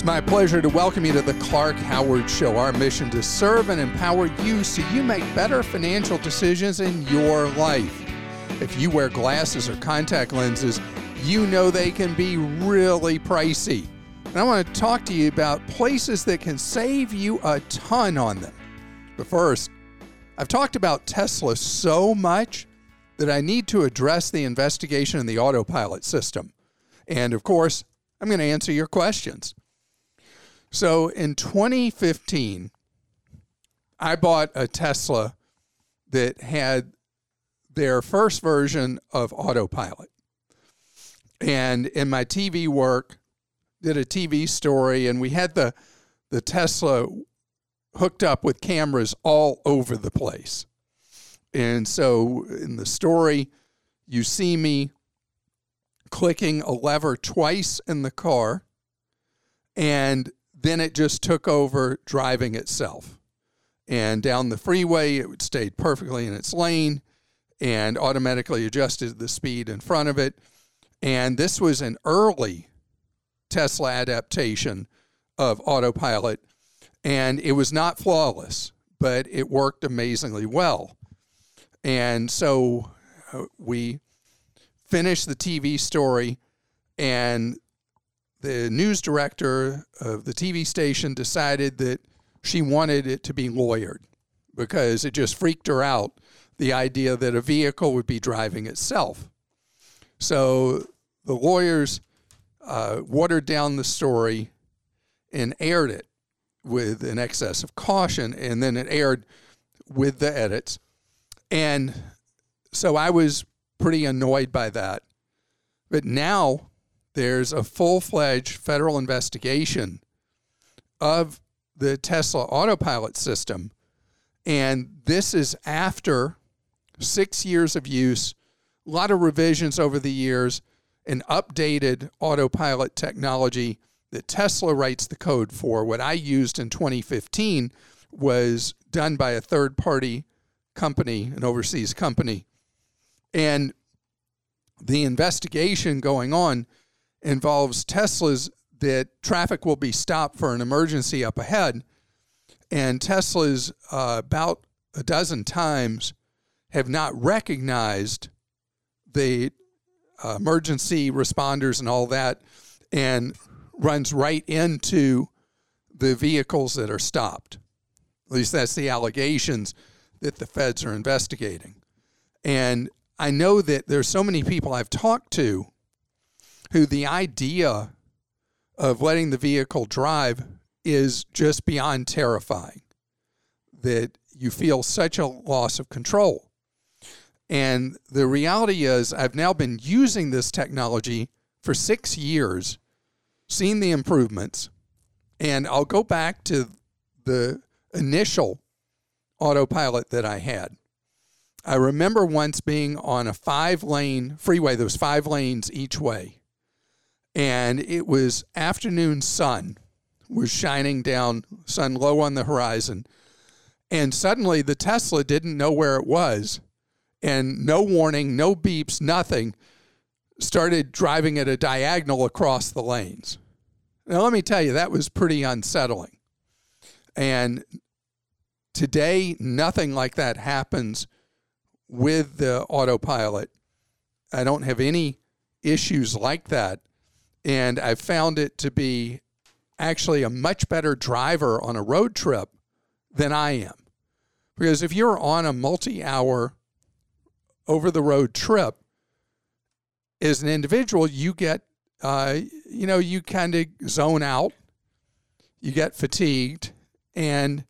It's my pleasure to welcome you to the Clark Howard Show. Our mission to serve and empower you so you make better financial decisions in your life. If you wear glasses or contact lenses, you know they can be really pricey. And I want to talk to you about places that can save you a ton on them. But first, I've talked about Tesla so much that I need to address the investigation in the autopilot system. And of course, I'm going to answer your questions. So in 2015, I bought a Tesla that had their first version of autopilot. And in my TV work, did a TV story, and we had the the Tesla hooked up with cameras all over the place. And so in the story, you see me clicking a lever twice in the car, and then it just took over driving itself. And down the freeway, it stayed perfectly in its lane and automatically adjusted the speed in front of it. And this was an early Tesla adaptation of autopilot. And it was not flawless, but it worked amazingly well. And so uh, we finished the TV story, and the news director of the TV station decided that she wanted it to be lawyered because it just freaked her out the idea that a vehicle would be driving itself. So the lawyers uh, watered down the story and aired it with an excess of caution, and then it aired with the edits. And so I was pretty annoyed by that. But now there's a full fledged federal investigation of the Tesla autopilot system. And this is after six years of use, a lot of revisions over the years, and updated autopilot technology that Tesla writes the code for. What I used in 2015 was done by a third party company, an overseas company. And the investigation going on involves Teslas that traffic will be stopped for an emergency up ahead. And Teslas, uh, about a dozen times, have not recognized the uh, emergency responders and all that and runs right into the vehicles that are stopped. At least that's the allegations that the feds are investigating. And I know that there's so many people I've talked to who the idea of letting the vehicle drive is just beyond terrifying. That you feel such a loss of control. And the reality is, I've now been using this technology for six years, seen the improvements, and I'll go back to the initial autopilot that I had. I remember once being on a five lane freeway, there was five lanes each way and it was afternoon sun was shining down, sun low on the horizon. And suddenly the Tesla didn't know where it was, and no warning, no beeps, nothing, started driving at a diagonal across the lanes. Now, let me tell you, that was pretty unsettling. And today, nothing like that happens with the autopilot. I don't have any issues like that and I found it to be actually a much better driver on a road trip than I am. Because if you're on a multi hour over the road trip, as an individual, you get, uh, you know, you kind of zone out, you get fatigued, and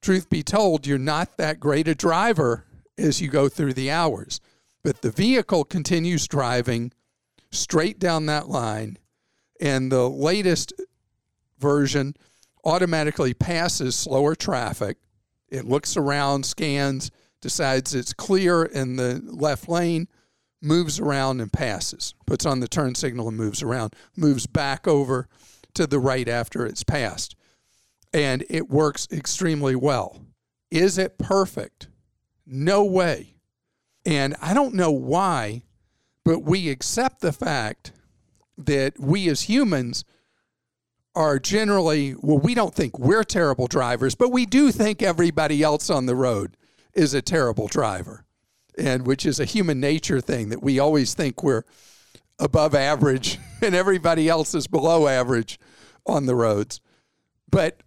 truth be told, you're not that great a driver as you go through the hours. But the vehicle continues driving straight down that line. And the latest version automatically passes slower traffic. It looks around, scans, decides it's clear in the left lane, moves around and passes, puts on the turn signal and moves around, moves back over to the right after it's passed. And it works extremely well. Is it perfect? No way. And I don't know why, but we accept the fact that we as humans are generally, well, we don't think we're terrible drivers, but we do think everybody else on the road is a terrible driver. And which is a human nature thing that we always think we're above average and everybody else is below average on the roads. But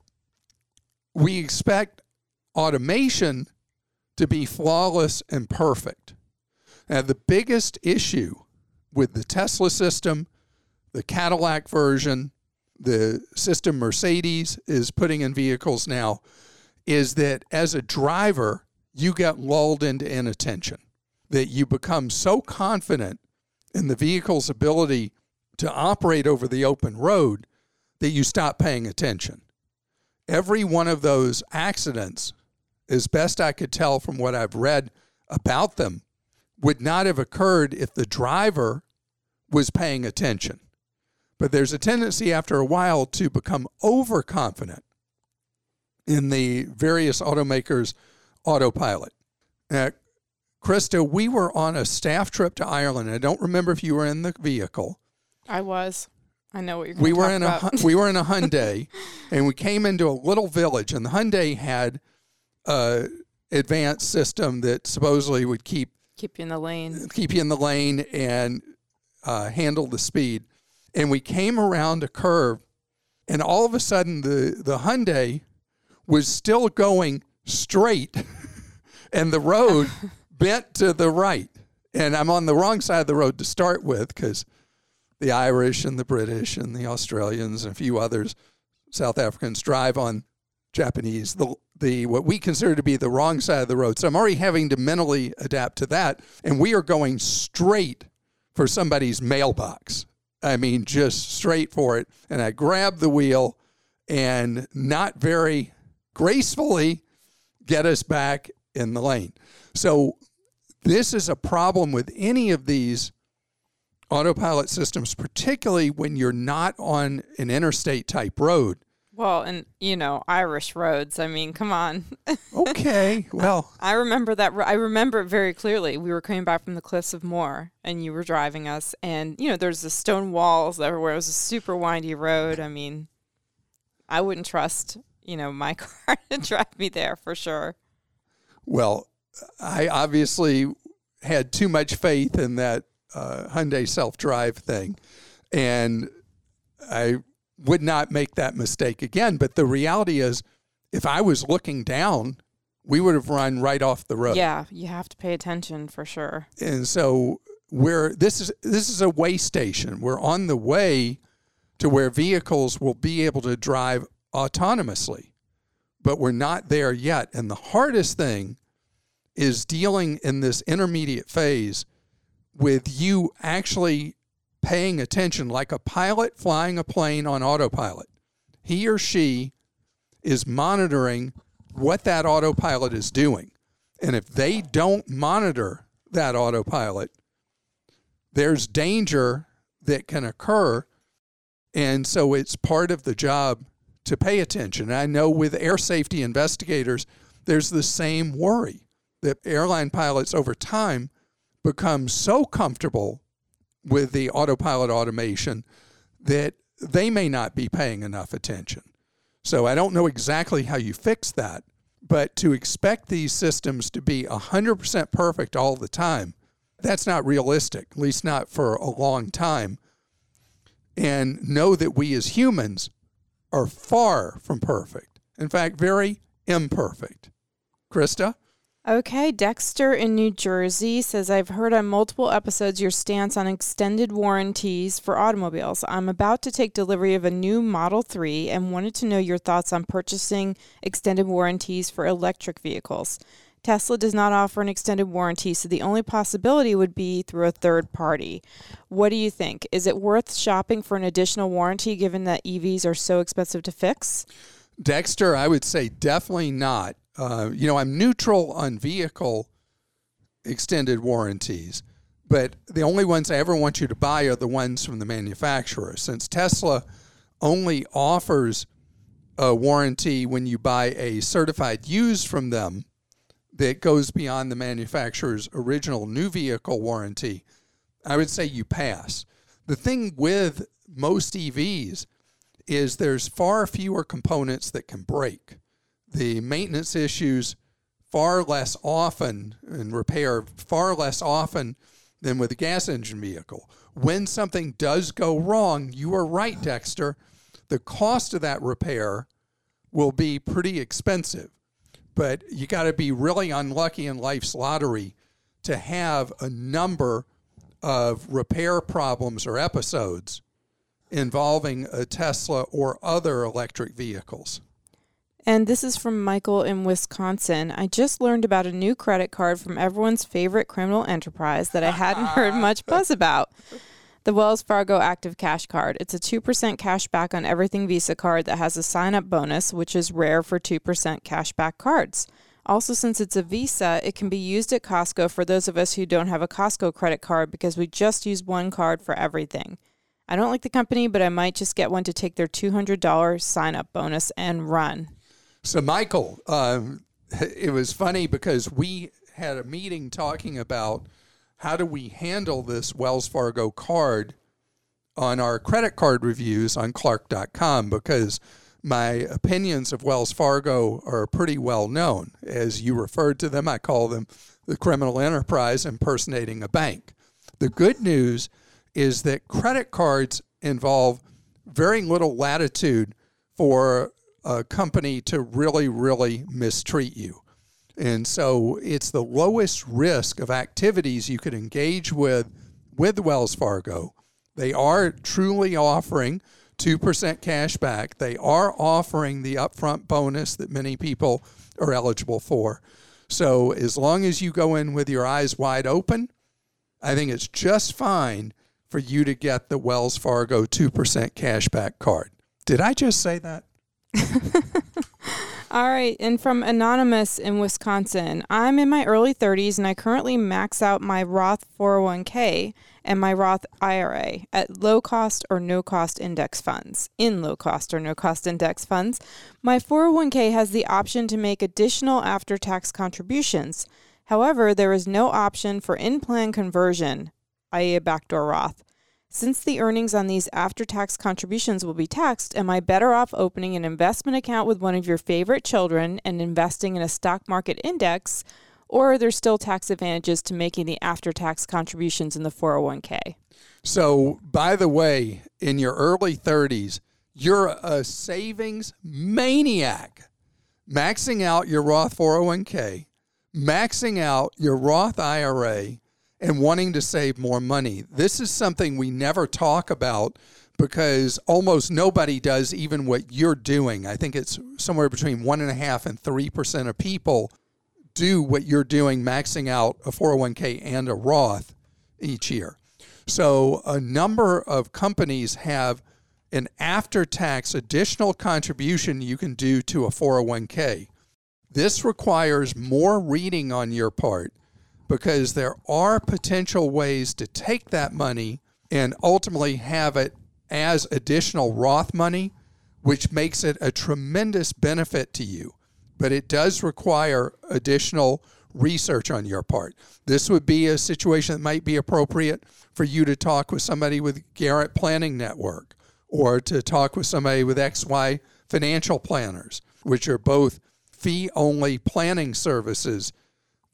we expect automation to be flawless and perfect. Now, the biggest issue with the Tesla system, the Cadillac version, the system Mercedes is putting in vehicles now is that as a driver, you get lulled into inattention, that you become so confident in the vehicle's ability to operate over the open road that you stop paying attention. Every one of those accidents, as best I could tell from what I've read about them, would not have occurred if the driver was paying attention. But there's a tendency after a while to become overconfident in the various automakers' autopilot. Now, Krista, we were on a staff trip to Ireland. I don't remember if you were in the vehicle. I was. I know what you're. We were in about. a we were in a Hyundai, and we came into a little village, and the Hyundai had a advanced system that supposedly would keep keep you in the lane, keep you in the lane, and uh, handle the speed and we came around a curve, and all of a sudden the the Hyundai was still going straight, and the road bent to the right. And I'm on the wrong side of the road to start with because the Irish and the British and the Australians and a few others, South Africans, drive on Japanese, the, the what we consider to be the wrong side of the road. So I'm already having to mentally adapt to that. And we are going straight for somebody's mailbox. I mean, just straight for it. And I grab the wheel and not very gracefully get us back in the lane. So, this is a problem with any of these autopilot systems, particularly when you're not on an interstate type road. Well, and you know, Irish roads. I mean, come on. okay. Well, I remember that. I remember it very clearly. We were coming back from the Cliffs of Moher, and you were driving us, and you know, there's the stone walls everywhere. It was a super windy road. I mean, I wouldn't trust you know my car to drive me there for sure. Well, I obviously had too much faith in that uh, Hyundai self drive thing, and I would not make that mistake again. But the reality is, if I was looking down, we would have run right off the road. Yeah, you have to pay attention for sure. And so we're this is this is a way station. We're on the way to where vehicles will be able to drive autonomously, but we're not there yet. And the hardest thing is dealing in this intermediate phase with you actually paying attention like a pilot flying a plane on autopilot. He or she is monitoring what that autopilot is doing. And if they don't monitor that autopilot, there's danger that can occur. And so it's part of the job to pay attention. I know with air safety investigators, there's the same worry that airline pilots over time become so comfortable with the autopilot automation that they may not be paying enough attention. So I don't know exactly how you fix that, but to expect these systems to be 100% perfect all the time, that's not realistic, at least not for a long time. And know that we as humans are far from perfect. In fact, very imperfect. Krista? Okay, Dexter in New Jersey says I've heard on multiple episodes your stance on extended warranties for automobiles. I'm about to take delivery of a new Model 3 and wanted to know your thoughts on purchasing extended warranties for electric vehicles. Tesla does not offer an extended warranty, so the only possibility would be through a third party. What do you think? Is it worth shopping for an additional warranty given that EVs are so expensive to fix? Dexter, I would say definitely not. Uh, you know, I'm neutral on vehicle extended warranties, but the only ones I ever want you to buy are the ones from the manufacturer. Since Tesla only offers a warranty when you buy a certified used from them that goes beyond the manufacturer's original new vehicle warranty, I would say you pass. The thing with most EVs is there's far fewer components that can break. The maintenance issues far less often and repair far less often than with a gas engine vehicle. When something does go wrong, you are right, Dexter. The cost of that repair will be pretty expensive, but you got to be really unlucky in life's lottery to have a number of repair problems or episodes involving a Tesla or other electric vehicles. And this is from Michael in Wisconsin. I just learned about a new credit card from everyone's favorite criminal enterprise that I hadn't heard much buzz about. The Wells Fargo Active Cash Card. It's a 2% cash back on everything Visa card that has a sign up bonus, which is rare for 2% cash back cards. Also, since it's a Visa, it can be used at Costco for those of us who don't have a Costco credit card because we just use one card for everything. I don't like the company, but I might just get one to take their $200 sign up bonus and run. So, Michael, um, it was funny because we had a meeting talking about how do we handle this Wells Fargo card on our credit card reviews on Clark.com because my opinions of Wells Fargo are pretty well known. As you referred to them, I call them the criminal enterprise impersonating a bank. The good news is that credit cards involve very little latitude for a company to really, really mistreat you. And so it's the lowest risk of activities you could engage with with Wells Fargo. They are truly offering 2% cash back. They are offering the upfront bonus that many people are eligible for. So as long as you go in with your eyes wide open, I think it's just fine for you to get the Wells Fargo 2% cashback card. Did I just say that? All right, and from Anonymous in Wisconsin, I'm in my early 30s and I currently max out my Roth 401k and my Roth IRA at low cost or no cost index funds. In low cost or no cost index funds, my 401k has the option to make additional after tax contributions. However, there is no option for in plan conversion, i.e., a backdoor Roth. Since the earnings on these after tax contributions will be taxed, am I better off opening an investment account with one of your favorite children and investing in a stock market index? Or are there still tax advantages to making the after tax contributions in the 401k? So, by the way, in your early 30s, you're a savings maniac, maxing out your Roth 401k, maxing out your Roth IRA and wanting to save more money. This is something we never talk about because almost nobody does even what you're doing. I think it's somewhere between one and a half and three percent of people do what you're doing, maxing out a 401k and a Roth each year. So a number of companies have an after tax additional contribution you can do to a 401k. This requires more reading on your part because there are potential ways to take that money and ultimately have it as additional Roth money, which makes it a tremendous benefit to you. But it does require additional research on your part. This would be a situation that might be appropriate for you to talk with somebody with Garrett Planning Network or to talk with somebody with XY Financial Planners, which are both fee only planning services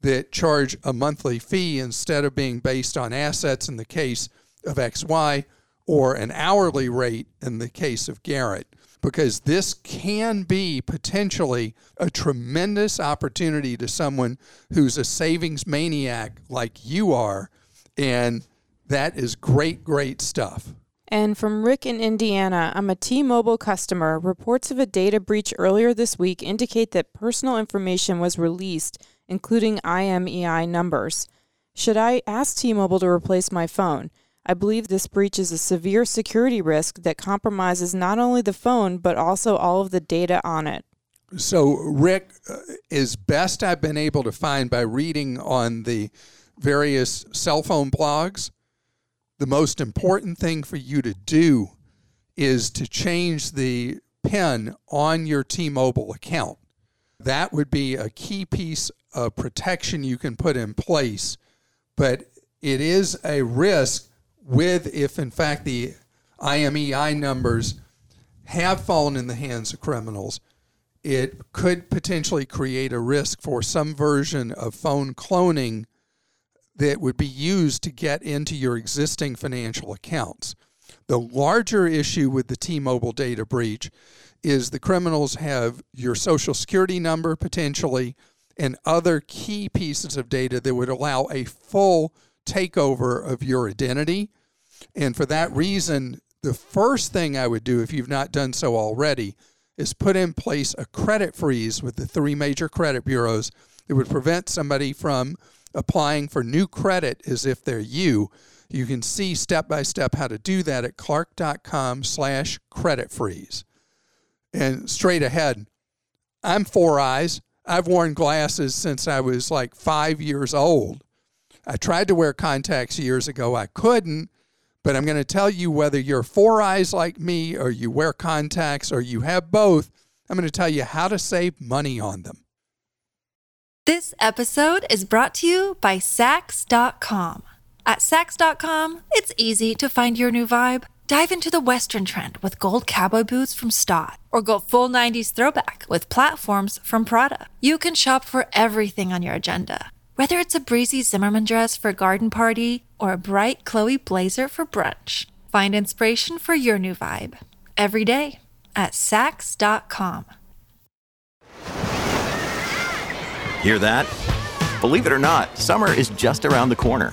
that charge a monthly fee instead of being based on assets in the case of XY or an hourly rate in the case of Garrett, because this can be potentially a tremendous opportunity to someone who's a savings maniac like you are. And that is great, great stuff. And from Rick in Indiana, I'm a T Mobile customer. Reports of a data breach earlier this week indicate that personal information was released including IMEI numbers. Should I ask T Mobile to replace my phone? I believe this breach is a severe security risk that compromises not only the phone, but also all of the data on it. So, Rick, uh, is best I've been able to find by reading on the various cell phone blogs, the most important thing for you to do is to change the PIN on your T Mobile account. That would be a key piece of protection you can put in place, but it is a risk with if in fact the IMEI numbers have fallen in the hands of criminals, it could potentially create a risk for some version of phone cloning that would be used to get into your existing financial accounts. The larger issue with the T Mobile data breach is the criminals have your social security number potentially and other key pieces of data that would allow a full takeover of your identity. And for that reason, the first thing I would do, if you've not done so already, is put in place a credit freeze with the three major credit bureaus that would prevent somebody from applying for new credit as if they're you. You can see step by step how to do that at clark.com slash credit freeze. And straight ahead, I'm four eyes. I've worn glasses since I was like five years old. I tried to wear contacts years ago. I couldn't, but I'm going to tell you whether you're four eyes like me or you wear contacts or you have both, I'm going to tell you how to save money on them. This episode is brought to you by Saks.com. At Saks.com, it's easy to find your new vibe. Dive into the Western trend with gold cowboy boots from Staud, or go full 90s throwback with platforms from Prada. You can shop for everything on your agenda, whether it's a breezy Zimmermann dress for a garden party or a bright Chloe blazer for brunch. Find inspiration for your new vibe every day at Saks.com. Hear that? Believe it or not, summer is just around the corner.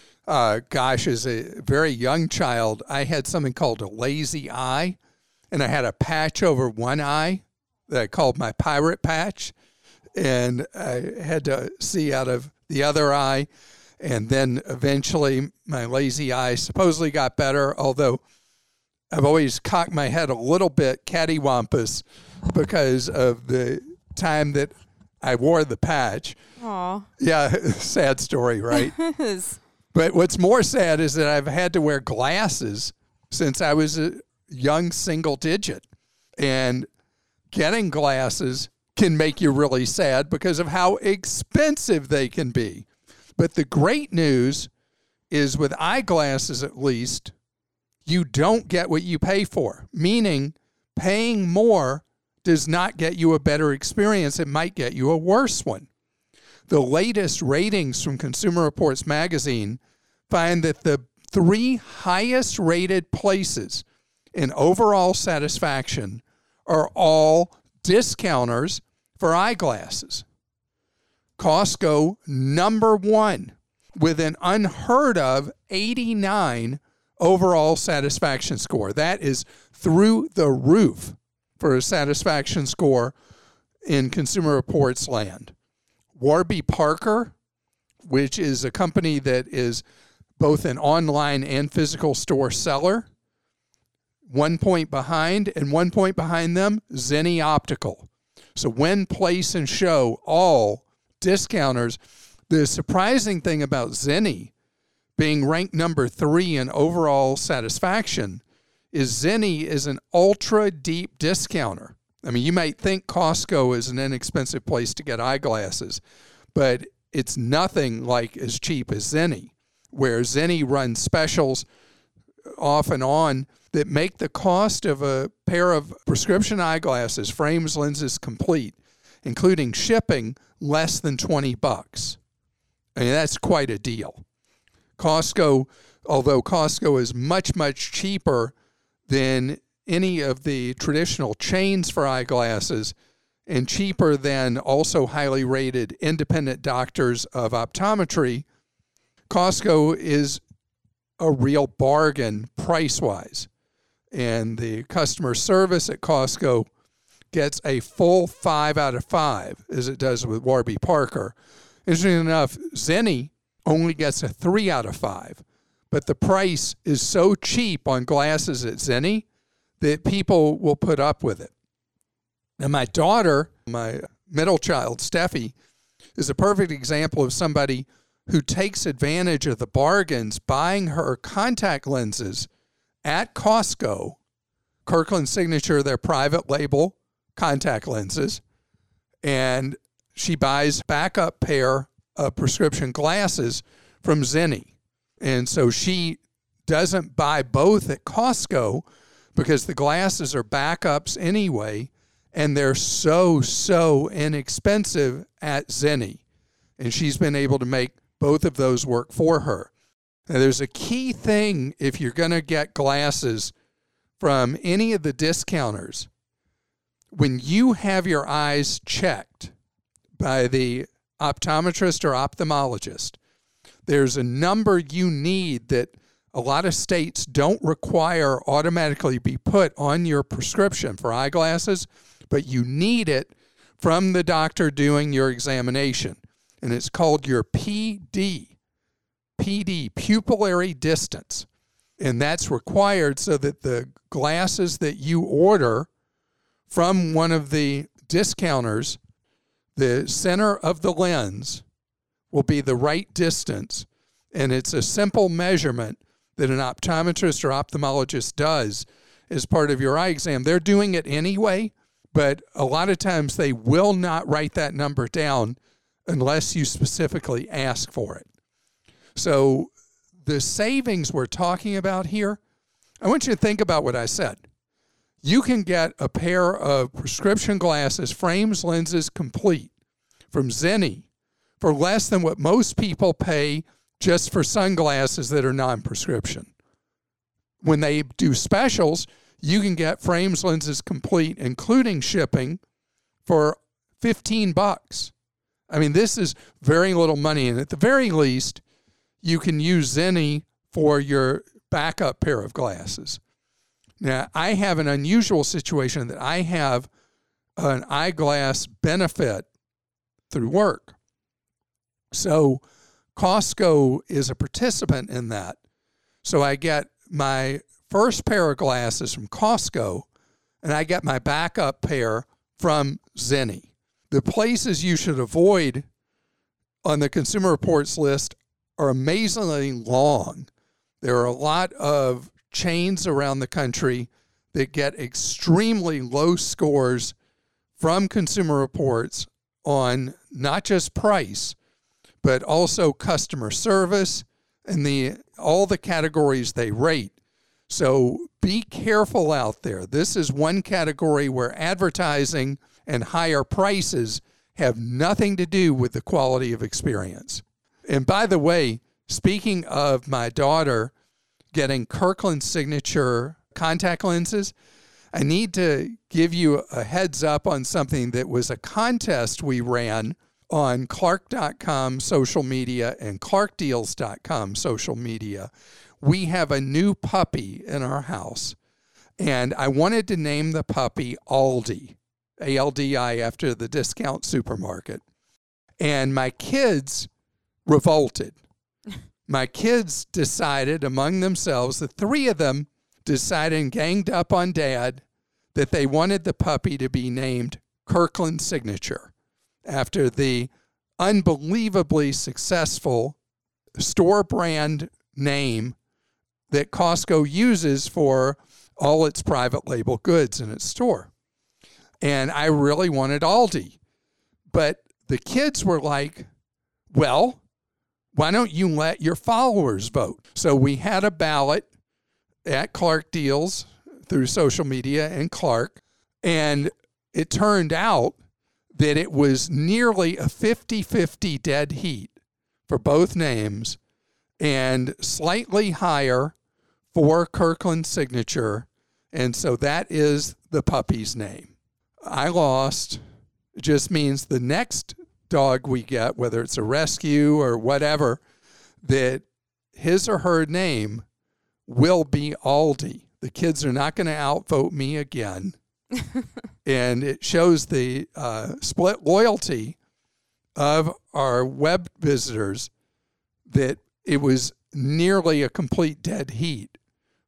uh, gosh, as a very young child, I had something called a lazy eye. And I had a patch over one eye that I called my pirate patch. And I had to see out of the other eye. And then eventually my lazy eye supposedly got better, although I've always cocked my head a little bit cattywampus because of the time that I wore the patch. Aw. Yeah, sad story, right? but what's more sad is that I've had to wear glasses since I was a young single digit. And getting glasses can make you really sad because of how expensive they can be. But the great news is with eyeglasses, at least, you don't get what you pay for, meaning paying more does not get you a better experience. It might get you a worse one. The latest ratings from Consumer Reports magazine find that the three highest rated places in overall satisfaction are all discounters for eyeglasses. Costco, number one, with an unheard of 89 overall satisfaction score. That is through the roof for a satisfaction score in Consumer Reports land. Warby Parker, which is a company that is both an online and physical store seller, one point behind, and one point behind them, Zenni Optical. So, when place and show all discounters, the surprising thing about Zenni being ranked number three in overall satisfaction is Zenni is an ultra deep discounter. I mean, you might think Costco is an inexpensive place to get eyeglasses, but it's nothing like as cheap as Zenni, where Zenni runs specials off and on that make the cost of a pair of prescription eyeglasses, frames, lenses complete, including shipping, less than 20 bucks. I mean, that's quite a deal. Costco, although Costco is much, much cheaper than any of the traditional chains for eyeglasses and cheaper than also highly rated independent doctors of optometry, Costco is a real bargain price wise. And the customer service at Costco gets a full five out of five, as it does with Warby Parker. Interesting enough, Zenni only gets a three out of five, but the price is so cheap on glasses at Zenni that people will put up with it. And my daughter, my middle child, Steffi, is a perfect example of somebody who takes advantage of the bargains buying her contact lenses at Costco, Kirkland Signature, their private label contact lenses, and she buys backup pair of prescription glasses from Zenni. And so she doesn't buy both at Costco because the glasses are backups anyway, and they're so, so inexpensive at Zenni. And she's been able to make both of those work for her. Now, there's a key thing if you're going to get glasses from any of the discounters. When you have your eyes checked by the optometrist or ophthalmologist, there's a number you need that a lot of states don't require automatically be put on your prescription for eyeglasses, but you need it from the doctor doing your examination. And it's called your PD, PD, pupillary distance. And that's required so that the glasses that you order from one of the discounters, the center of the lens will be the right distance. And it's a simple measurement that an optometrist or ophthalmologist does as part of your eye exam. They're doing it anyway, but a lot of times they will not write that number down unless you specifically ask for it. So, the savings we're talking about here, I want you to think about what I said. You can get a pair of prescription glasses, frames, lenses complete from Zenni for less than what most people pay just for sunglasses that are non prescription. When they do specials, you can get frames, lenses complete, including shipping, for 15 bucks. I mean, this is very little money. And at the very least, you can use Zenni for your backup pair of glasses. Now, I have an unusual situation that I have an eyeglass benefit through work. So, Costco is a participant in that. So I get my first pair of glasses from Costco and I get my backup pair from Zenni. The places you should avoid on the Consumer Reports list are amazingly long. There are a lot of chains around the country that get extremely low scores from Consumer Reports on not just price, but also customer service and the all the categories they rate. So be careful out there. This is one category where advertising and higher prices have nothing to do with the quality of experience. And by the way, speaking of my daughter getting Kirkland signature contact lenses, I need to give you a heads up on something that was a contest we ran on Clark.com social media and ClarkDeals.com social media. We have a new puppy in our house, and I wanted to name the puppy Aldi, A L D I, after the discount supermarket. And my kids revolted. my kids decided among themselves, the three of them decided and ganged up on dad that they wanted the puppy to be named Kirkland Signature after the unbelievably successful store brand name that Costco uses for all its private label goods in its store. And I really wanted Aldi. But the kids were like, well, why don't you let your followers vote? So we had a ballot at Clark Deals through social media and Clark. And it turned out that it was nearly a 50 50 dead heat for both names and slightly higher for Kirkland's signature. And so that is the puppy's name. I lost. It just means the next dog we get, whether it's a rescue or whatever, that his or her name will be Aldi. The kids are not going to outvote me again. And it shows the uh, split loyalty of our web visitors that it was nearly a complete dead heat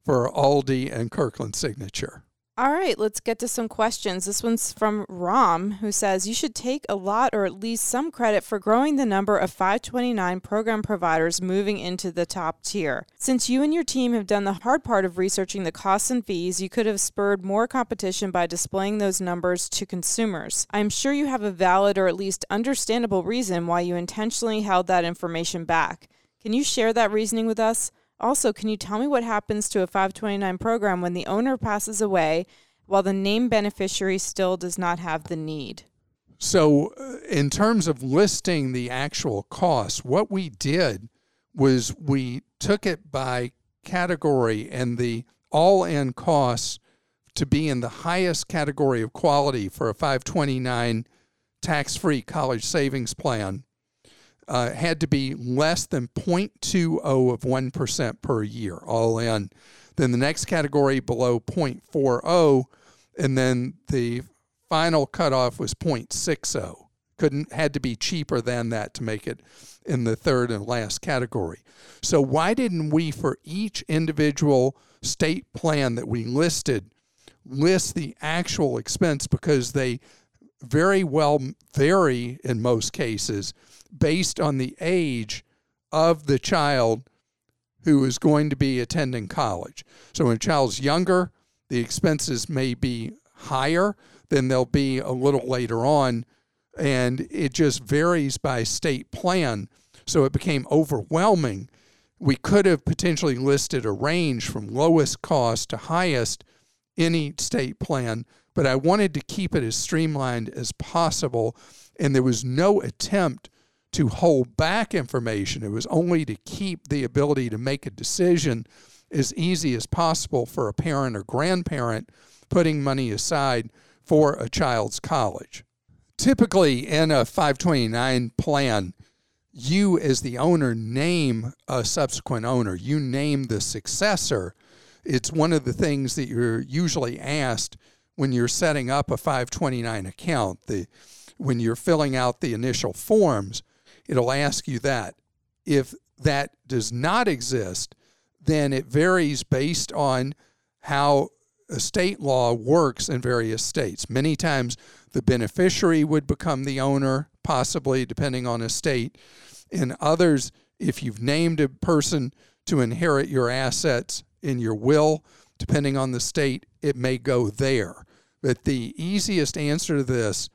for Aldi and Kirkland signature. All right, let's get to some questions. This one's from Rom, who says you should take a lot or at least some credit for growing the number of 529 program providers moving into the top tier. Since you and your team have done the hard part of researching the costs and fees, you could have spurred more competition by displaying those numbers to consumers. I'm sure you have a valid or at least understandable reason why you intentionally held that information back. Can you share that reasoning with us? Also, can you tell me what happens to a 529 program when the owner passes away while the named beneficiary still does not have the need? So, uh, in terms of listing the actual costs, what we did was we took it by category and the all in costs to be in the highest category of quality for a 529 tax free college savings plan uh, had to be less than 0.20 of 1% per year, all in. Then the next category below 0.40, and then the final cutoff was 0.60. Couldn't had to be cheaper than that to make it in the third and last category. So why didn't we, for each individual state plan that we listed, list the actual expense because they very well vary in most cases based on the age of the child who is going to be attending college. So when a child's younger, the expenses may be higher than they'll be a little later on. And it just varies by state plan. So it became overwhelming. We could have potentially listed a range from lowest cost to highest each state plan, but I wanted to keep it as streamlined as possible. And there was no attempt to hold back information. It was only to keep the ability to make a decision as easy as possible for a parent or grandparent putting money aside for a child's college. Typically, in a 529 plan, you as the owner name a subsequent owner, you name the successor. It's one of the things that you're usually asked when you're setting up a 529 account. The, when you're filling out the initial forms, it'll ask you that. If that does not exist, then it varies based on how a state law works in various states. Many times the beneficiary would become the owner, possibly depending on a state. In others, if you've named a person to inherit your assets in your will, depending on the state, it may go there. But the easiest answer to this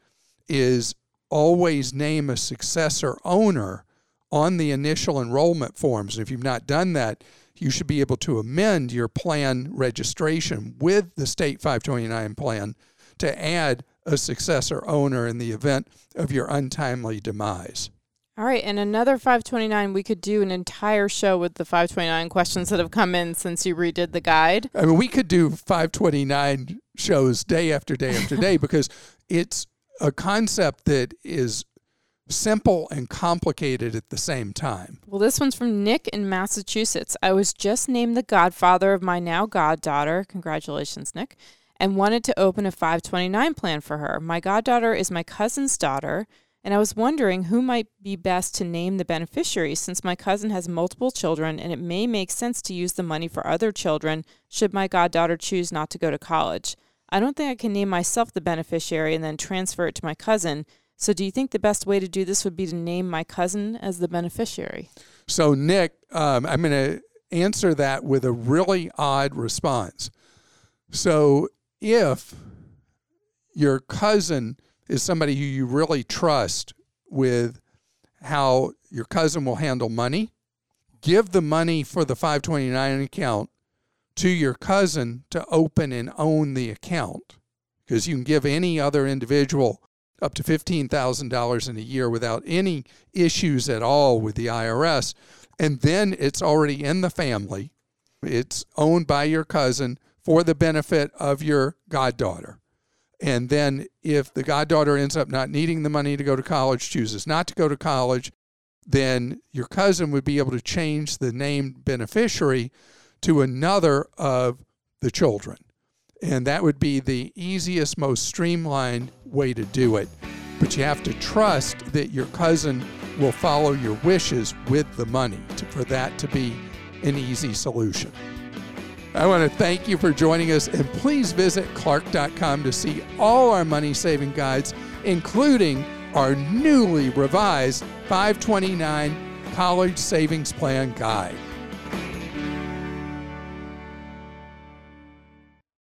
is always name a successor owner on the initial enrollment forms. And if you've not done that, you should be able to amend your plan registration with the state 529 plan to add a successor owner in the event of your untimely demise. All right, and another 529, we could do an entire show with the 529 questions that have come in since you redid the guide. I mean, we could do 529 shows day after day after day because it's a concept that is simple and complicated at the same time. Well, this one's from Nick in Massachusetts. I was just named the godfather of my now goddaughter. Congratulations, Nick. And wanted to open a 529 plan for her. My goddaughter is my cousin's daughter, and I was wondering who might be best to name the beneficiary since my cousin has multiple children and it may make sense to use the money for other children should my goddaughter choose not to go to college. I don't think I can name myself the beneficiary and then transfer it to my cousin. So, do you think the best way to do this would be to name my cousin as the beneficiary? So, Nick, um, I'm going to answer that with a really odd response. So, if your cousin is somebody who you really trust with how your cousin will handle money, give the money for the 529 account to your cousin to open and own the account because you can give any other individual up to $15,000 in a year without any issues at all with the IRS. And then it's already in the family. It's owned by your cousin for the benefit of your goddaughter. And then if the goddaughter ends up not needing the money to go to college, chooses not to go to college, then your cousin would be able to change the named beneficiary to another of the children. And that would be the easiest, most streamlined way to do it. But you have to trust that your cousin will follow your wishes with the money to, for that to be an easy solution. I want to thank you for joining us, and please visit Clark.com to see all our money saving guides, including our newly revised 529 College Savings Plan Guide.